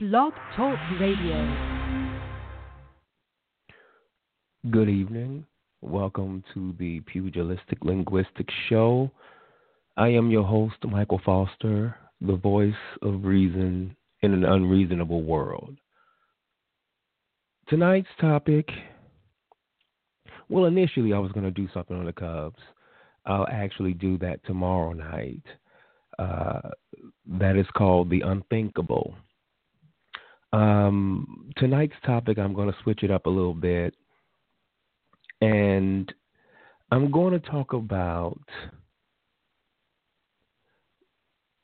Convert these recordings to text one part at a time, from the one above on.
Blog Talk Radio. Good evening. Welcome to the Pugilistic Linguistic Show. I am your host, Michael Foster, the voice of reason in an unreasonable world. Tonight's topic well, initially, I was going to do something on the Cubs. I'll actually do that tomorrow night. Uh, that is called The Unthinkable. Um, tonight's topic, I'm going to switch it up a little bit. And I'm going to talk about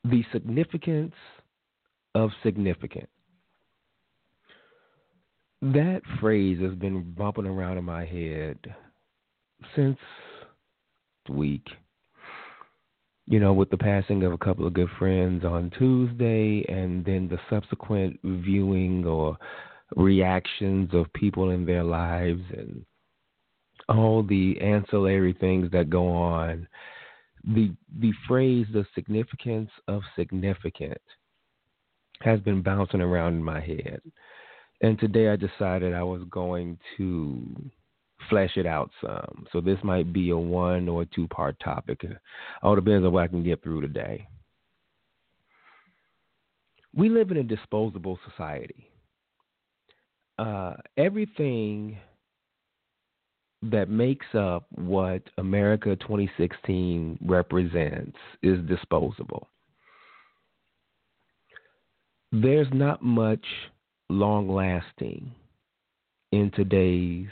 the significance of significant. That phrase has been bumping around in my head since the week. You know, with the passing of a couple of good friends on Tuesday and then the subsequent viewing or reactions of people in their lives and all the ancillary things that go on. The the phrase the significance of significant has been bouncing around in my head. And today I decided I was going to flesh it out some. So this might be a one or two part topic. All depends on what I can get through today. We live in a disposable society. Uh, everything that makes up what America 2016 represents is disposable. There's not much long lasting in today's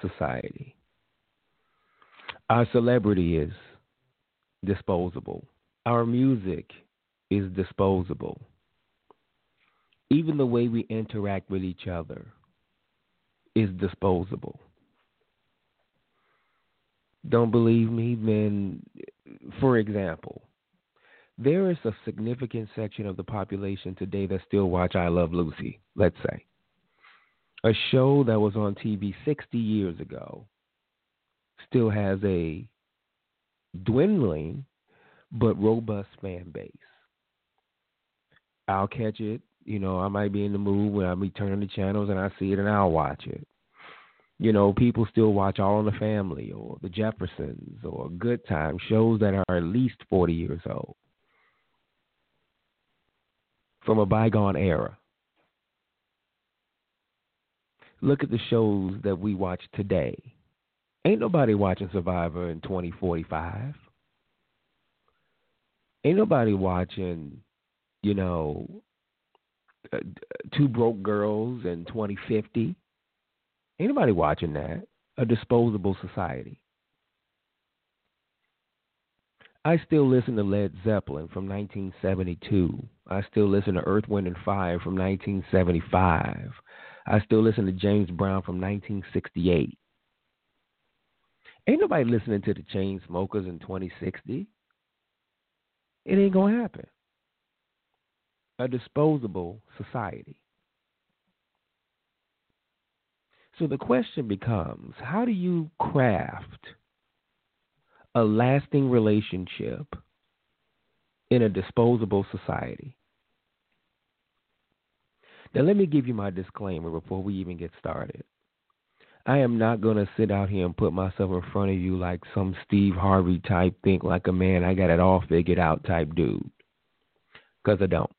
society. Our celebrity is disposable. Our music is disposable. Even the way we interact with each other is disposable. Don't believe me? Then, for example, there is a significant section of the population today that still watch I Love Lucy, let's say. A show that was on TV 60 years ago still has a dwindling but robust fan base. I'll catch it. You know, I might be in the mood when I be turning the channels and I see it and I'll watch it. You know, people still watch All in the Family or The Jeffersons or Good Time, shows that are at least 40 years old from a bygone era. Look at the shows that we watch today. Ain't nobody watching Survivor in 2045. Ain't nobody watching, you know, uh, Two Broke Girls in 2050. Ain't nobody watching that. A disposable society. I still listen to Led Zeppelin from 1972. I still listen to Earth, Wind, and Fire from 1975. I still listen to James Brown from 1968. Ain't nobody listening to the Chainsmokers in 2060. It ain't going to happen. A disposable society. So the question becomes how do you craft a lasting relationship in a disposable society. Now, let me give you my disclaimer before we even get started. I am not going to sit out here and put myself in front of you like some Steve Harvey type, think like a man, I got it all figured out type dude. Because I don't.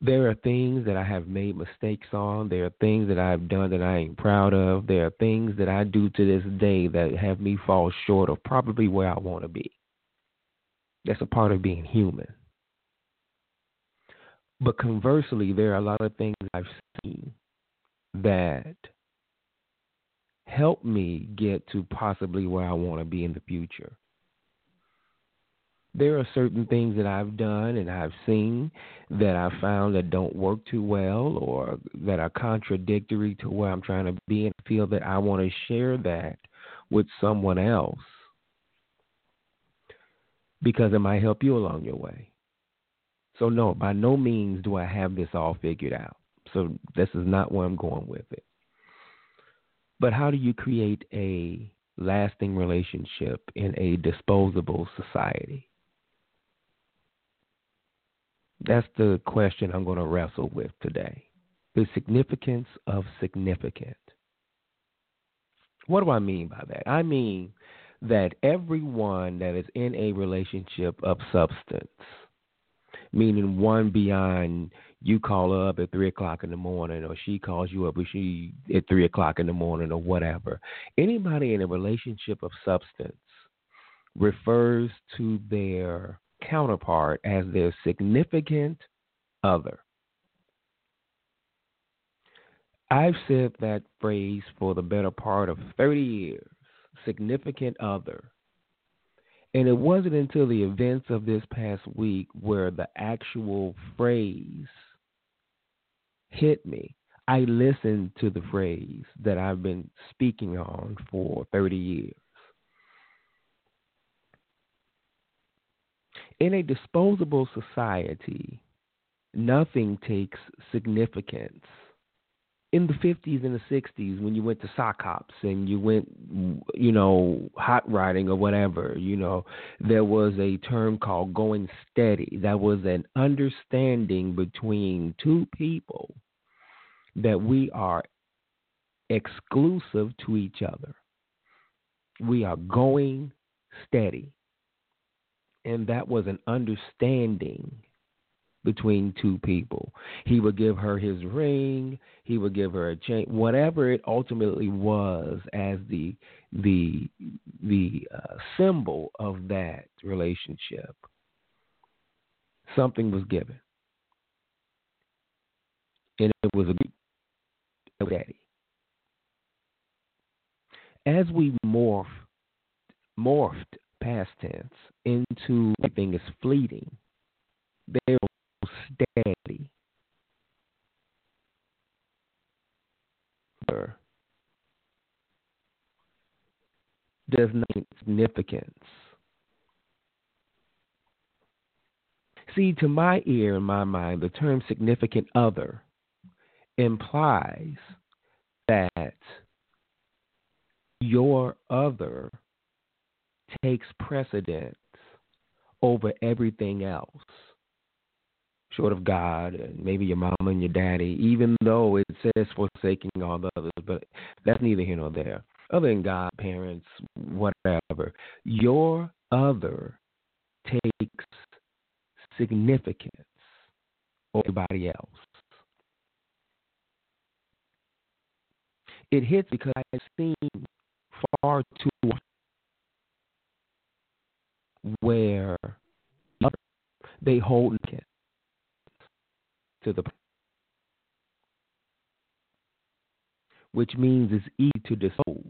There are things that I have made mistakes on. There are things that I've done that I ain't proud of. There are things that I do to this day that have me fall short of probably where I want to be. That's a part of being human. But conversely, there are a lot of things I've seen that help me get to possibly where I want to be in the future there are certain things that I've done and I've seen that I found that don't work too well or that are contradictory to where I'm trying to be and feel that I want to share that with someone else because it might help you along your way. So, no, by no means do I have this all figured out. So, this is not where I'm going with it. But how do you create a lasting relationship in a disposable society? That's the question I'm going to wrestle with today. The significance of significant. What do I mean by that? I mean that everyone that is in a relationship of substance, meaning one beyond you call her up at three o'clock in the morning or she calls you up or she at three o'clock in the morning or whatever. Anybody in a relationship of substance refers to their counterpart as their significant other. I've said that phrase for the better part of 30 years significant other. And it wasn't until the events of this past week where the actual phrase hit me. I listened to the phrase that I've been speaking on for 30 years. In a disposable society, nothing takes significance. In the 50s and the 60s, when you went to sock hops and you went, you know, hot riding or whatever, you know, there was a term called going steady. That was an understanding between two people that we are exclusive to each other. We are going steady and that was an understanding between two people. He would give her his ring, he would give her a chain, whatever it ultimately was as the the the uh, symbol of that relationship. Something was given, and it was a daddy. As we morph morphed past tense into everything is fleeting. They're steady. Does not significance. See, to my ear and my mind, the term significant other implies that your other takes precedence over everything else, short of God maybe your mama and your daddy, even though it says forsaking all the others, but that's neither here nor there. Other than God, parents, whatever, your other takes significance over everybody else. It hits because I've seen far too where they hold to the which means it's easy to dispose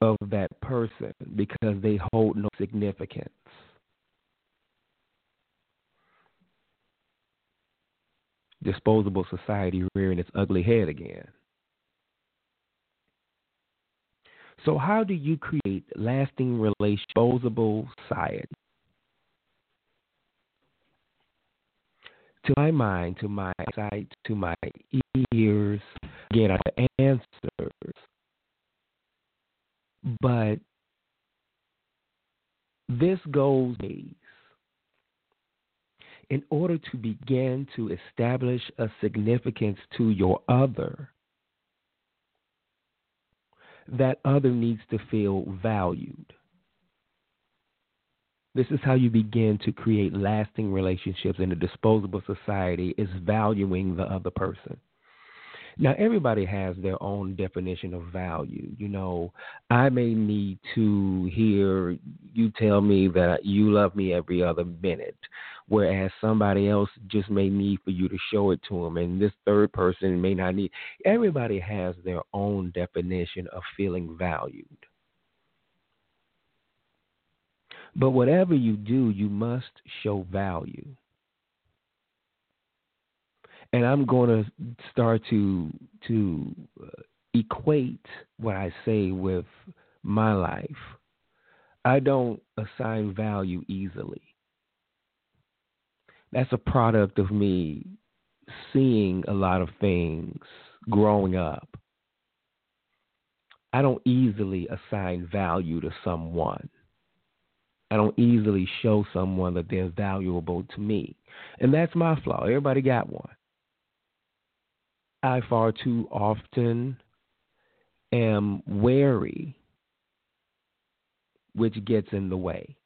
of that person because they hold no significance. Disposable society rearing its ugly head again. So, how do you create lasting relations, disposable society? To my mind, to my sight, to my ears, again, I answers. But this goes in order to begin to establish a significance to your other that other needs to feel valued. This is how you begin to create lasting relationships in a disposable society is valuing the other person. Now, everybody has their own definition of value. You know, I may need to hear you tell me that you love me every other minute, whereas somebody else just may need for you to show it to them, and this third person may not need. Everybody has their own definition of feeling valued. But whatever you do, you must show value and I'm going to start to to uh, equate what I say with my life. I don't assign value easily. That's a product of me seeing a lot of things growing up. I don't easily assign value to someone. I don't easily show someone that they're valuable to me. And that's my flaw. Everybody got one. I far too often am wary, which gets in the way.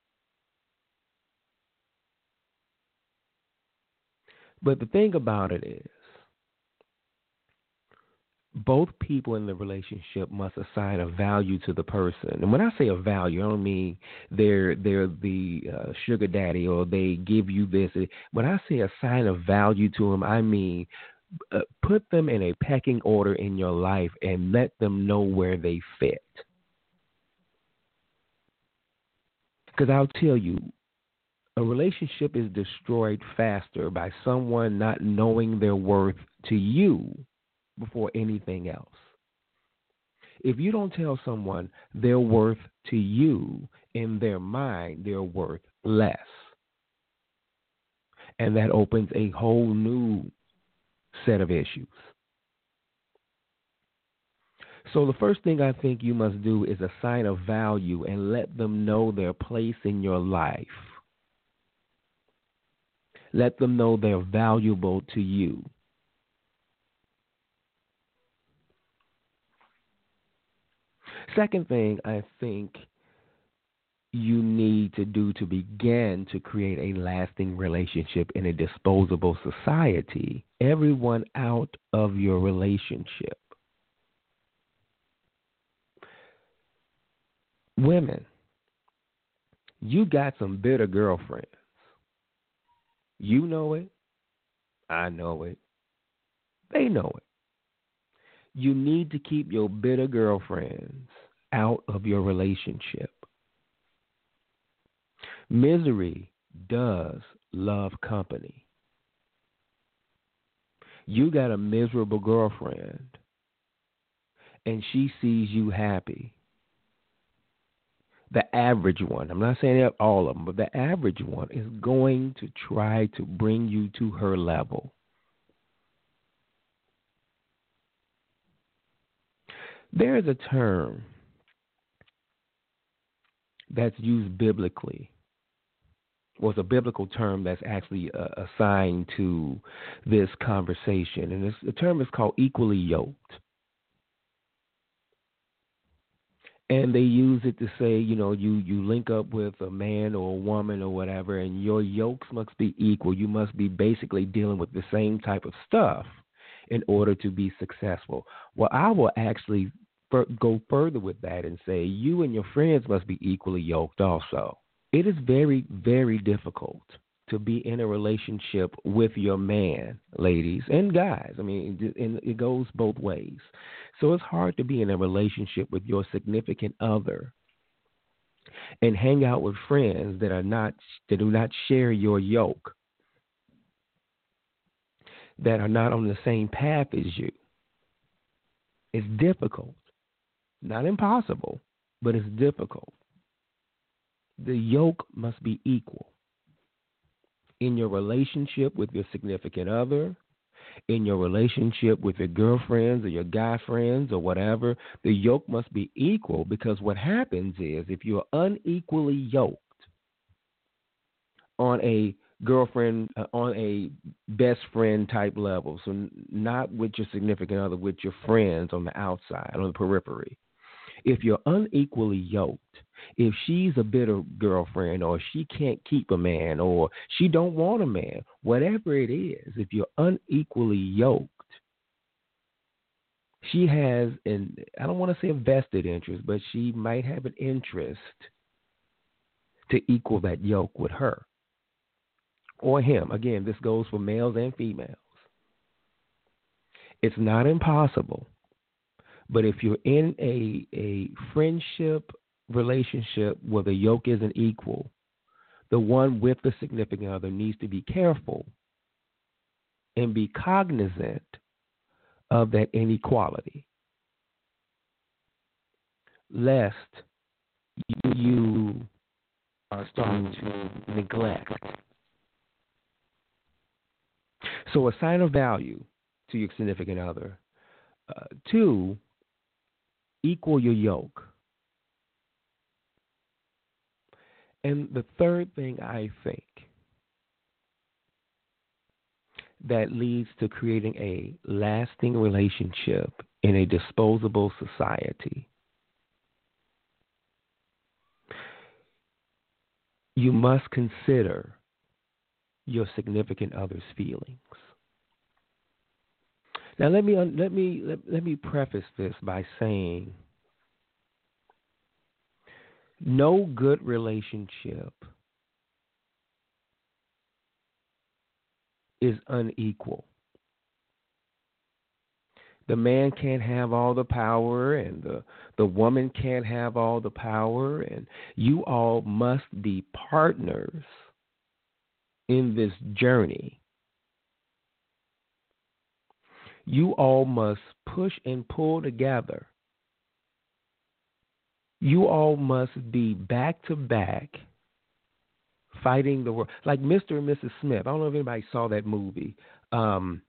But the thing about it is, both people in the relationship must assign a value to the person. And when I say a value, I don't mean they're they're the uh, sugar daddy or they give you this. When I say assign a value to them, I mean uh, put them in a pecking order in your life and let them know where they fit. Because I'll tell you, a relationship is destroyed faster by someone not knowing their worth to you before anything else. If you don't tell someone their worth to you, in their mind, they're worth less. And that opens a whole new set of issues. So, the first thing I think you must do is assign a value and let them know their place in your life. Let them know they're valuable to you. Second thing I think you need to do to begin to create a lasting relationship in a disposable society, everyone out of your relationship. Women, you got some bitter girlfriends. You know it. I know it. They know it. You need to keep your bitter girlfriends out of your relationship. Misery does love company. You got a miserable girlfriend, and she sees you happy. The average one, I'm not saying all of them, but the average one is going to try to bring you to her level. There is a term that's used biblically was a biblical term that's actually uh, assigned to this conversation, and the term is called equally yoked. And they use it to say, you know, you you link up with a man or a woman or whatever, and your yokes must be equal. You must be basically dealing with the same type of stuff in order to be successful. Well, I will actually go further with that and say you and your friends must be equally yoked also it is very, very difficult to be in a relationship with your man, ladies and guys. I mean, and it goes both ways. So it's hard to be in a relationship with your significant other and hang out with friends that are not that do not share your yoke, that are not on the same path as you. It's difficult. Not impossible, but it's difficult. The yoke must be equal in your relationship with your significant other, in your relationship with your girlfriends or your guy friends or whatever, the yoke must be equal because what happens is if you're unequally yoked on a girlfriend, uh, on a best friend type level, so not with your significant other, with your friends on the outside, on the periphery, if you're unequally yoked, if she's a bitter girlfriend or she can't keep a man or she don't want a man, whatever it is, if you're unequally yoked, she has an I don't want to say a vested interest, but she might have an interest to equal that yoke with her or him. Again, this goes for males and females. It's not impossible but if you're in a a friendship relationship where the yoke isn't equal, the one with the significant other needs to be careful and be cognizant of that inequality, lest you are starting to neglect. So, assign a sign of value to your significant other. Uh, two, equal your yoke. And the third thing I think that leads to creating a lasting relationship in a disposable society. You must consider your significant other's feelings. Now let me let me let, let me preface this by saying no good relationship is unequal. The man can't have all the power and the, the woman can't have all the power and you all must be partners in this journey. You all must push and pull together you all must be back to back fighting the world. Like Mr. and Mrs. Smith. I don't know if anybody saw that movie. Um,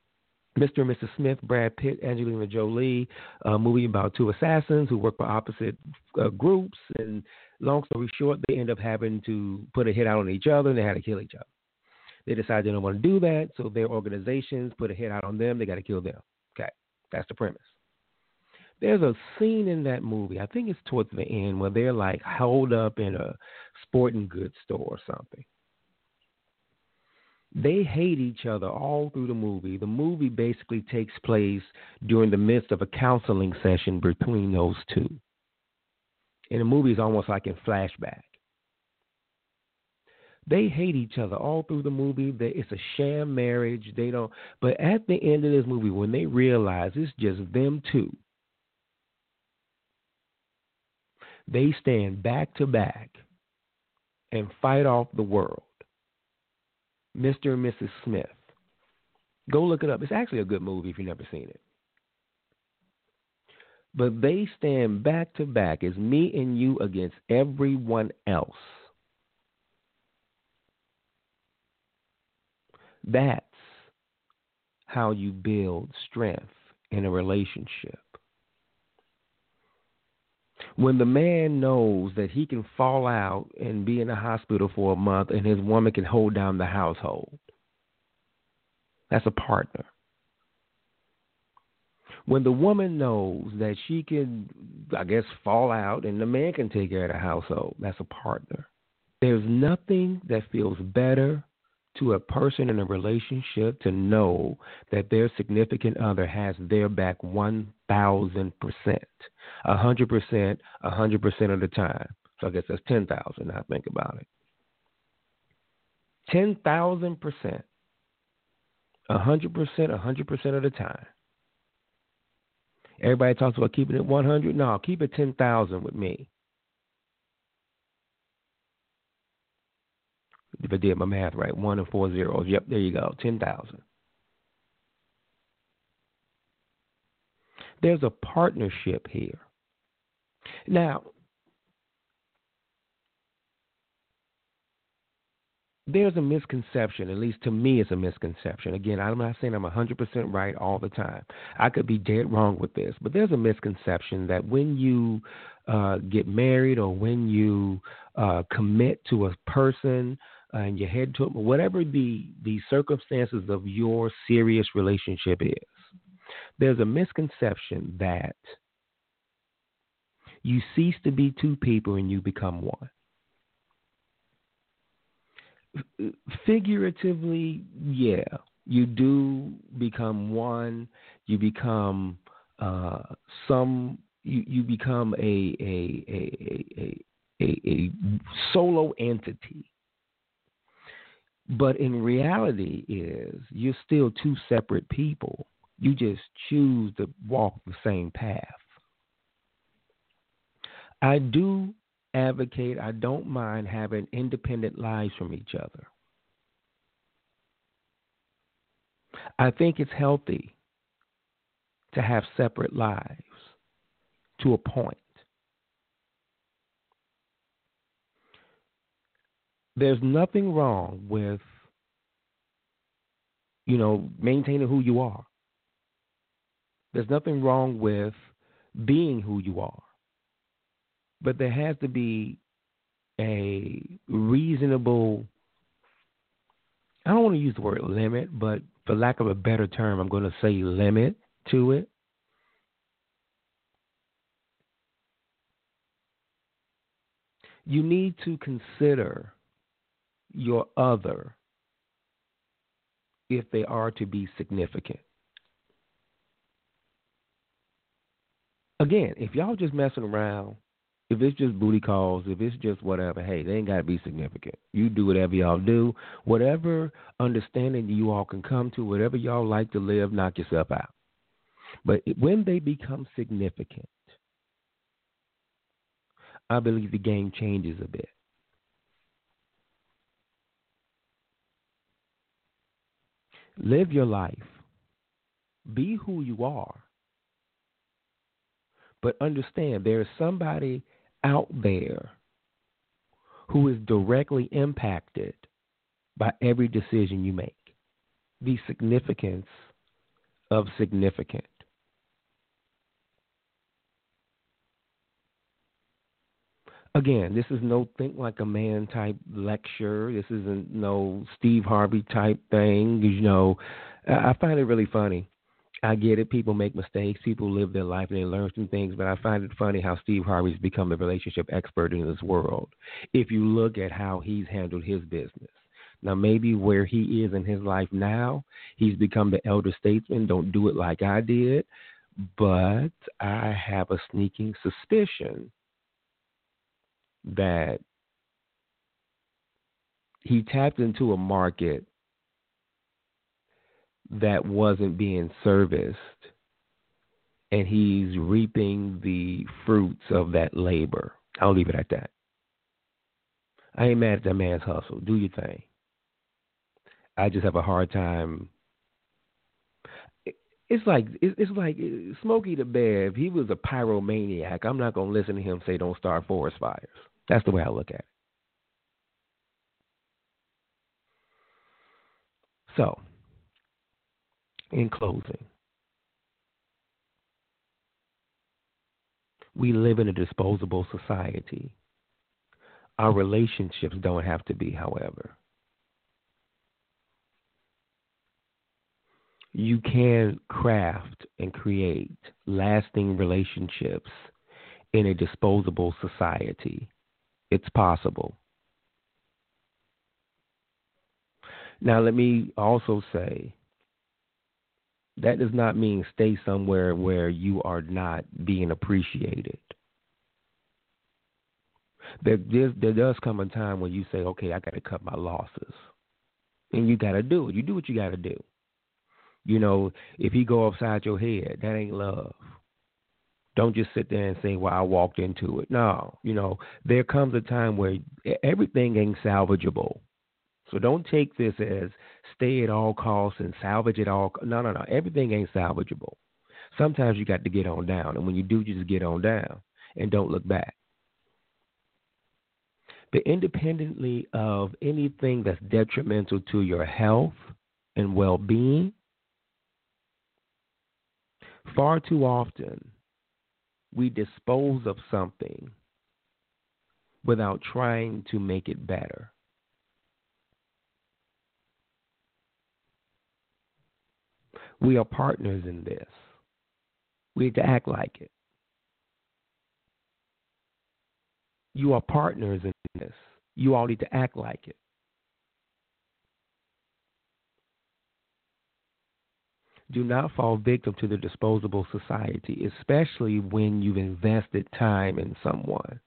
Mr. and Mrs. Smith, Brad Pitt, Angelina Jolie, a movie about two assassins who work for opposite uh, groups. And long story short, they end up having to put a hit out on each other and they had to kill each other. They decide they don't want to do that, so their organizations put a hit out on them. They got to kill them. Okay, that's the premise. There's a scene in that movie, I think it's towards the end, where they're like held up in a sporting goods store or something. They hate each other all through the movie. The movie basically takes place during the midst of a counseling session between those two. And the movie is almost like in flashback. They hate each other all through the movie. It's a sham marriage. They don't. But at the end of this movie, when they realize it's just them two, They stand back to back and fight off the world. Mr. and Mrs. Smith. Go look it up. It's actually a good movie if you've never seen it. But they stand back to back as me and you against everyone else. That's how you build strength in a relationship. When the man knows that he can fall out and be in the hospital for a month and his woman can hold down the household, that's a partner. When the woman knows that she can, I guess, fall out and the man can take care of the household, that's a partner. There's nothing that feels better to a person in a relationship to know that their significant other has their back 1000%, 100%, 100% of the time. So I guess that's 10,000 now think about it. 10,000%. 100%, 100% of the time. Everybody talks about keeping it 100. No, keep it 10,000 with me. If I did my math right, one and four zeros. Yep, there you go, 10,000. There's a partnership here. Now, there's a misconception, at least to me, it's a misconception. Again, I'm not saying I'm 100% right all the time. I could be dead wrong with this, but there's a misconception that when you uh, get married or when you uh, commit to a person and you head to whatever the the circumstances of your serious relationship is, there's a misconception that you cease to be two people and you become one. Figuratively, yeah, you do become one. You become uh, some. You, you become a a, a a a a solo entity but in reality is you're still two separate people. You just choose to walk the same path. I do advocate, I don't mind having independent lives from each other. I think it's healthy to have separate lives to a point. There's nothing wrong with you know maintaining who you are. There's nothing wrong with being who you are. But there has to be a reasonable I don't want to use the word limit, but for lack of a better term, I'm going to say limit to it. You need to consider your other if they are to be significant. Again, if y'all just messing around if it's just booty calls, if it's just whatever, hey, they ain't got to be significant. You do whatever y'all do, whatever understanding you all can come to, whatever y'all like to live, knock yourself out. But when they become significant, I believe the game changes a bit. Live your life. Be who you are. But understand there is somebody out there who is directly impacted by every decision you make. The significance of significant. Again, this is no think like a man type lecture. This isn't no Steve Harvey type thing. You know, I find it really funny I get it. People make mistakes. People live their life and they learn some things. But I find it funny how Steve Harvey's become the relationship expert in this world. If you look at how he's handled his business. Now, maybe where he is in his life now, he's become the elder statesman. Don't do it like I did. But I have a sneaking suspicion that he tapped into a market that wasn't being serviced and he's reaping the fruits of that labor. I'll leave it at that. I ain't mad at that man's hustle. Do your thing. I just have a hard time. It's like it's like Smokey the Bear. If he was a pyromaniac, I'm not gonna listen to him say don't start forest fires. That's the way I look at it. So, in closing, we live in a disposable society. Our relationships don't have to be, however. You can craft and create lasting relationships in a disposable society. It's possible. Now, let me also say that does not mean stay somewhere where you are not being appreciated. There, there, there does come a time when you say, okay, I got to cut my losses. And you got to do it. You do what you got to do. You know, if he go upside your head, that ain't love. Don't just sit there and say, well, I walked into it. No, you know, there comes a time where everything ain't salvageable. So don't take this as stay at all costs and salvage it all. No, no, no. Everything ain't salvageable. Sometimes you got to get on down, and when you do, you just get on down and don't look back. But independently of anything that's detrimental to your health and well being, far too often we dispose of something without trying to make it better. We are partners in this. We need to act like it. You are partners in this. You all need to act like it. Do not fall victim to the disposable society, especially when you've invested time in someone.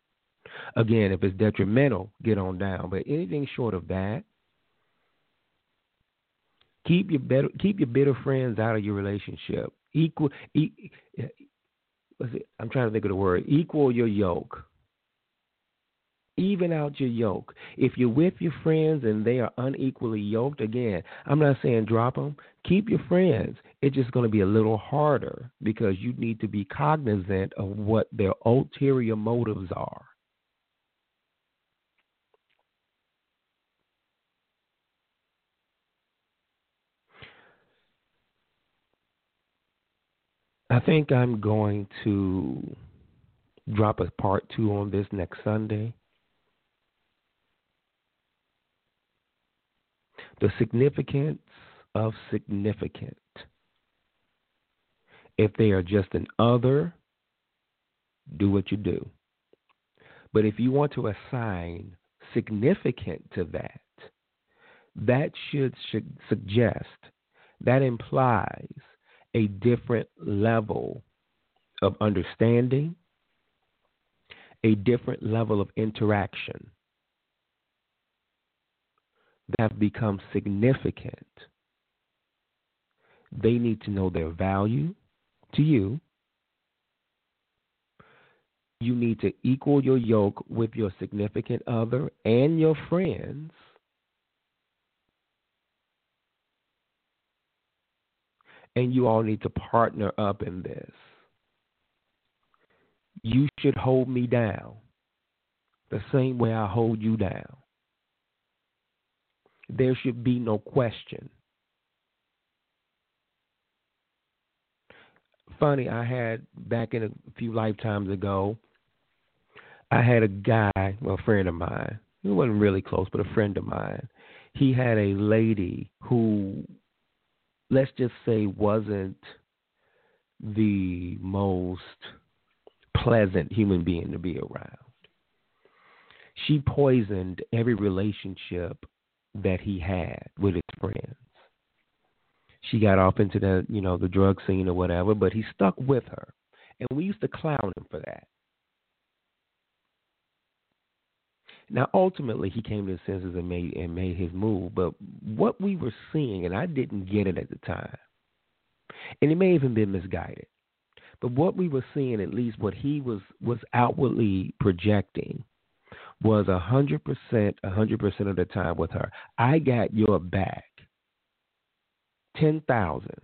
Again, if it's detrimental, get on down. But anything short of that, Keep your better, keep your bitter friends out of your relationship. Equal? I'm trying to think of the word. Equal your yoke. Even out your yoke. If you're with your friends and they are unequally yoked, again, I'm not saying drop them. Keep your friends. It's just going to be a little harder because you need to be cognizant of what their ulterior motives are. I think I'm going to drop a part two on this next Sunday. The significance of significant. If they are just an other, do what you do. But if you want to assign significant to that, that should, should suggest, that implies a different level of understanding, a different level of interaction that have become significant. They need to know their value to you. You need to equal your yoke with your significant other and your friends. And you all need to partner up in this. You should hold me down the same way I hold you down. There should be no question. Funny, I had back in a few lifetimes ago, I had a guy, well, a friend of mine. He wasn't really close, but a friend of mine. He had a lady who, let's just say, wasn't the most pleasant human being to be around. She poisoned every relationship that he had with his friends. She got off into the, you know, the drug scene or whatever, but he stuck with her. And we used to clown him for that. Now, ultimately, he came to his senses and made and made his move. But what we were seeing, and I didn't get it at the time, and it may even been misguided. But what we were seeing, at least what he was was outwardly projecting, was a hundred percent, a hundred percent of the time with her. I got your back. Ten thousand.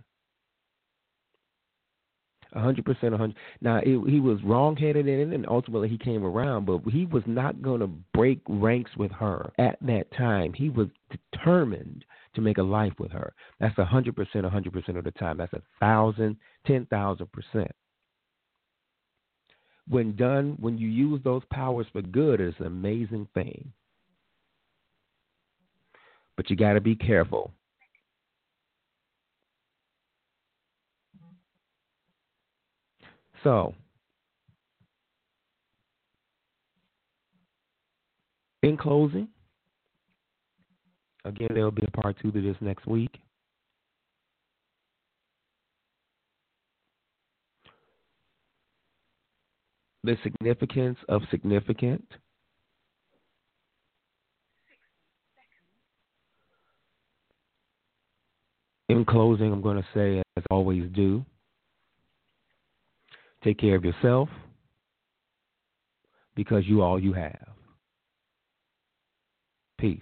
A hundred percent, a hundred. Now it, he was wrongheaded in it, and ultimately he came around. But he was not going to break ranks with her at that time. He was determined to make a life with her. That's a hundred percent, a hundred percent of the time. That's a thousand, ten thousand percent when done, when you use those powers for good, it's an amazing thing. But you got to be careful. So, in closing, again, there will be a part two to this next week. The significance of significant. In closing, I'm going to say, as always do, take care of yourself because you all you have. Peace.